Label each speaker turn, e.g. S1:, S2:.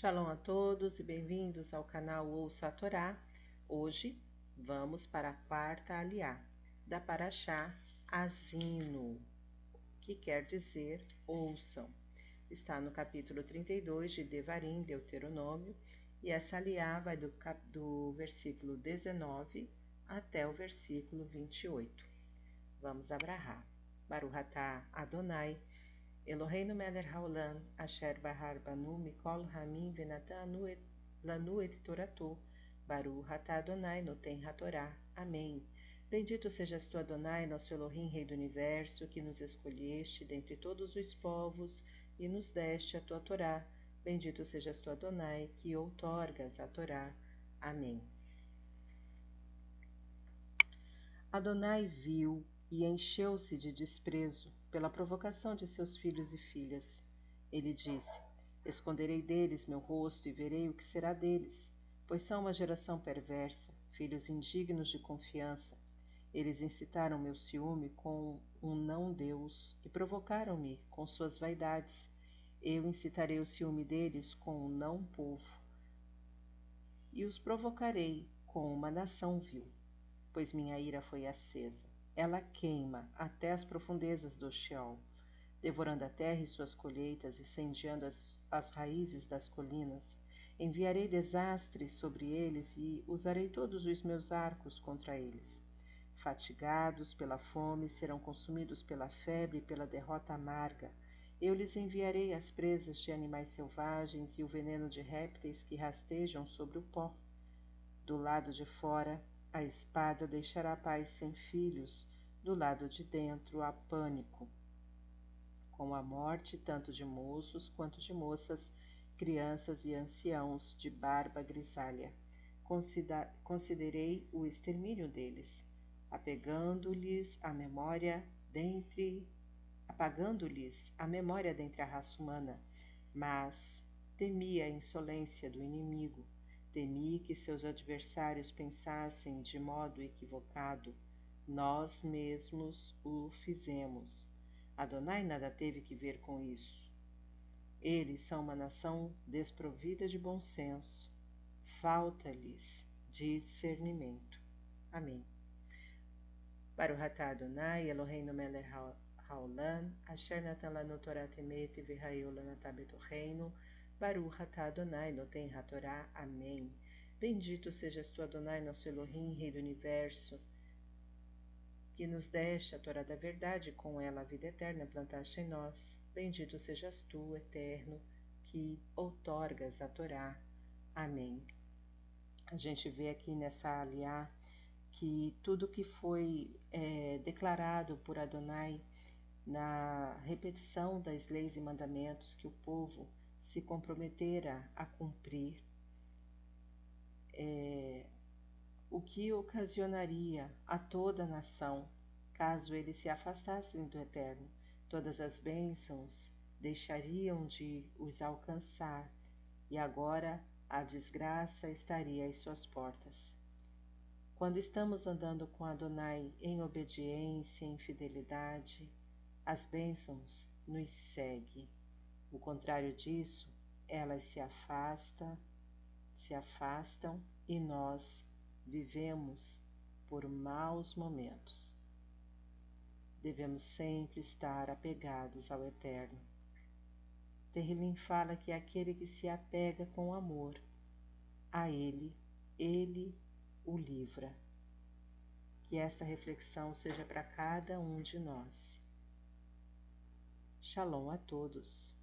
S1: Shalom a todos e bem-vindos ao canal Ouça a Torá. Hoje vamos para a quarta aliá da Paraxá Asino, que quer dizer ouçam. Está no capítulo 32 de Devarim, Deuteronômio, e essa aliá vai do, do versículo 19 até o versículo 28. Vamos abrahar. Baruhatá Adonai, Eloheinu melech haolam, asher bahar banu mikol hamim venatanu et lanu et toratu, Baruhatá Adonai noten hatorá. Amém. Bendito sejas tu, Adonai, nosso Elohim, Rei do Universo, que nos escolheste dentre todos os povos e nos deste a tua Torá. Bendito sejas tu, Adonai, que outorgas a Torá. Amém. Adonai viu e encheu-se de desprezo pela provocação de seus filhos e filhas. Ele disse: Esconderei deles meu rosto e verei o que será deles, pois são uma geração perversa, filhos indignos de confiança. Eles incitaram meu ciúme com um não-Deus e provocaram-me com suas vaidades. Eu incitarei o ciúme deles com um não-povo e os provocarei com uma nação vil, pois minha ira foi acesa ela queima até as profundezas do Sheol, devorando a terra e suas colheitas, incendiando as, as raízes das colinas. Enviarei desastres sobre eles e usarei todos os meus arcos contra eles. Fatigados pela fome, serão consumidos pela febre e pela derrota amarga. Eu lhes enviarei as presas de animais selvagens e o veneno de répteis que rastejam sobre o pó. Do lado de fora, a espada deixará pais sem filhos, do lado de dentro há pânico. Com a morte tanto de moços quanto de moças, crianças e anciãos de barba grisalha. Considerei o extermínio deles, apegando-lhes a memória dentre apagando-lhes a memória dentre a raça humana, mas temi a insolência do inimigo Temi que seus adversários pensassem de modo equivocado. Nós mesmos o fizemos. Adonai nada teve que ver com isso. Eles são uma nação desprovida de bom senso. Falta-lhes discernimento. Amém. Baruch Adonai Eloheinu melech haolam, asher natan lanu Torah temet v'hayu lanatah betocheinu, Baruch atah Adonai noten hatorá. Amém. Bendito sejas tu, Adonai, nosso Elohim, Rei do Universo, que nos deste a Torá da verdade, com ela a vida eterna plantaste em nós. Bendito sejas tu, Eterno, que outorgas a Torá. Amém. A gente vê aqui nessa aliá que tudo que foi é, declarado por Adonai na repetição das leis e mandamentos que o povo se comprometera a cumprir, é, o que ocasionaria a toda a nação, caso eles se afastassem do Eterno, todas as bênçãos deixariam de os alcançar, e agora a desgraça estaria às suas portas. Quando estamos andando com Adonai em obediência, em fidelidade, as bênçãos nos seguem. O contrário disso, elas se afastam, se afastam e nós vivemos por maus momentos. Devemos sempre estar apegados ao Eterno. Terrilim fala que aquele que se apega com amor a Ele, Ele o livra. Que esta reflexão seja para cada um de nós. Shalom a todos.